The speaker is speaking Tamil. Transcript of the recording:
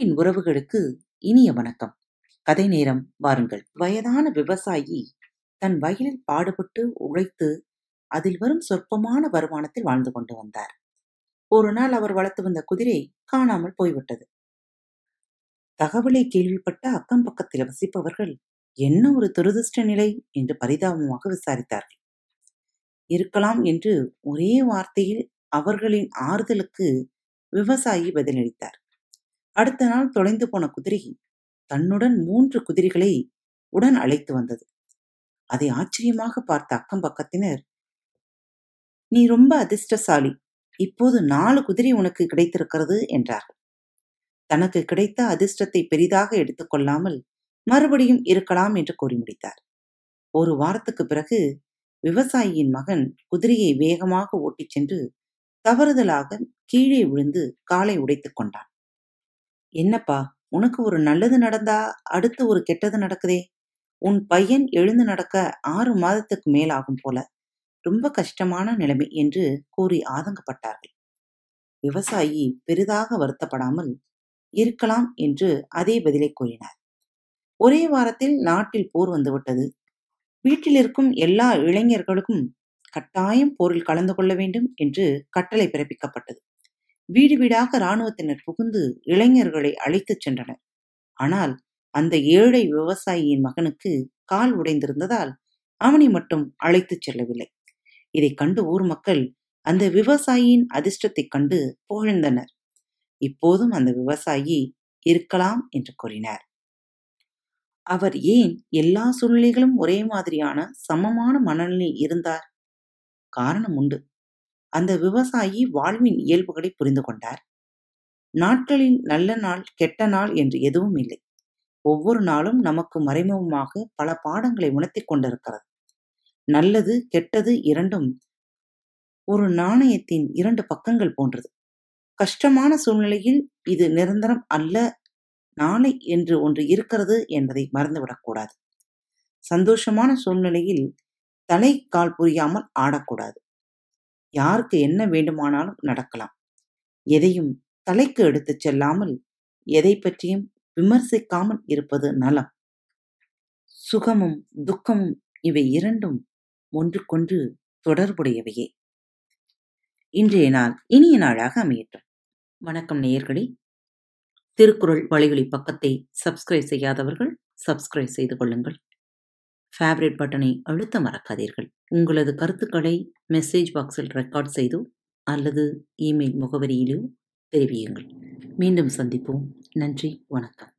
என் உறவுகளுக்கு இனிய வணக்கம். கதை நேரம் வாருங்கள். வயதான விவசாயி தன் வயலில் பாடுபட்டு உழைத்து அதில் வரும் சொற்பமான வருமானத்தில் வாழ்ந்து கொண்டு வந்தார். ஒரு நாள் அவர் வளர்த்து வந்த குதிரை காணாமல் போய்விட்டது. தகவலை கேள்விப்பட்ட அக்கம் பக்கத்தில் வசிப்பவர்கள் என்ன ஒரு துரதிருஷ்ட நிலை? என்று பரிதாபமாக விசாரித்தார்கள். இருக்கலாம் என்று ஒரே வார்த்தையில் அவர்களின் ஆறுதலுக்கு விவசாயி பதிலளித்தார். அடுத்த நாள் தொலைந்து போன குதிரை தன்னுடன் மூன்று குதிரைகளை உடன் அழைத்து வந்தது. அதை ஆச்சரியமாக பார்த்த அக்கம் பக்கத்தினர் நீ ரொம்ப அதிர்ஷ்டசாலி. இப்போது நாலு குதிரை உனக்கு கிடைத்திருக்கிறது என்றார்கள். தனக்கு கிடைத்த அதிர்ஷ்டத்தை பெரிதாக எடுத்துக்கொள்ளாமல் மறுபடியும் இருக்கலாம் என்று கூறி முடித்தார். ஒரு வாரத்துக்கு பிறகு விவசாயியின் மகன் குதிரையை வேகமாக ஓட்டிச் சென்று தவறுதலாக கீழே விழுந்து காலை உடைத்துக் கொண்டான். என்னப்பா உனக்கு ஒரு நல்லது நடந்தா அடுத்து ஒரு கெட்டது நடக்குதே? உன் பையன் எழுந்து நடக்க ஆறு மாதத்துக்கு மேலாகும் போல. ரொம்ப கஷ்டமான நிலைமை என்று கூறி ஆதங்கப்பட்டார்கள். விவசாயி பெரிதாக வருத்தப்படாமல் இருக்கலாம் என்று அதே பதிலை கூறினார். ஒரே வாரத்தில் நாட்டில் போர் வந்துவிட்டது வீட்டில் இருக்கும் எல்லா இளைஞர்களுக்கும் கட்டாயம் போரில் கலந்து கொள்ள வேண்டும் என்று கட்டளை பிறப்பிக்கப்பட்டது. வீடு வீடாக இராணுவத்தினர் புகுந்து இளைஞர்களை அழைத்துச் சென்றனர். ஆனால் அந்த ஏழை விவசாயியின் மகனுக்கு கால் உடைந்திருந்ததால் அவனை மட்டும் அழைத்துச் செல்லவில்லை. இதை கண்டு ஊர் மக்கள் அந்த விவசாயியின் அதிர்ஷ்டத்தைக் கண்டு புகழ்ந்தனர். இப்போதும் அந்த விவசாயி இருக்கலாம் என்று கூறினார். அவர் ஏன் எல்லா சூழ்நிலைகளும் ஒரே மாதிரியான சமமான மனநிலை இருந்தார்? காரணம் உண்டு. அந்த விவசாயி வாழ்வின் இயல்புகளை புரிந்து கொண்டார். நாட்களின் நல்ல நாள் கெட்ட நாள் என்று எதுவும் இல்லை. ஒவ்வொரு நாளும் நமக்கு மறைமுகமாக பல பாடங்களை உணர்த்திக் கொண்டிருக்கிறது. நல்லது கெட்டது இரண்டும் ஒரு நாணயத்தின் இரண்டு பக்கங்கள் போன்றது. கஷ்டமான சூழ்நிலையில் இது நிரந்தரம் அல்ல நாளை என்று ஒன்று இருக்கிறது என்பதை மறந்துவிடக்கூடாது சந்தோஷமான சூழ்நிலையில் தலை கால் புரியாமல் ஆடக்கூடாது யாருக்கு என்ன வேண்டுமானாலும் நடக்கலாம். எதையும் தலைக்கு எடுத்துச் செல்லாமல் எதை பற்றியும் விமர்சிக்காமல் இருப்பது நலம். சுகமும் துக்கமும் இவை இரண்டும் ஒன்றுக்கொன்று தொடர்புடையவையே. இன்றைய நாள் இனிய நாளாக அமையட்டும். வணக்கம் நேயர்களே. திருக்குறள் வழிகளி பக்கத்தை சப்ஸ்கிரைப் செய்யாதவர்கள் சப்ஸ்கிரைப் செய்து கொள்ளுங்கள். ஃபேவரட் பட்டனை அழுத்த மறக்காதீர்கள். உங்களது கருத்துக்களை மெசேஜ் பாக்ஸில் ரெக்கார்ட் செய்தோ அல்லது இமெயில் முகவரியிலோ தெரிவியுங்கள். மீண்டும் சந்திப்போம். நன்றி. வணக்கம்.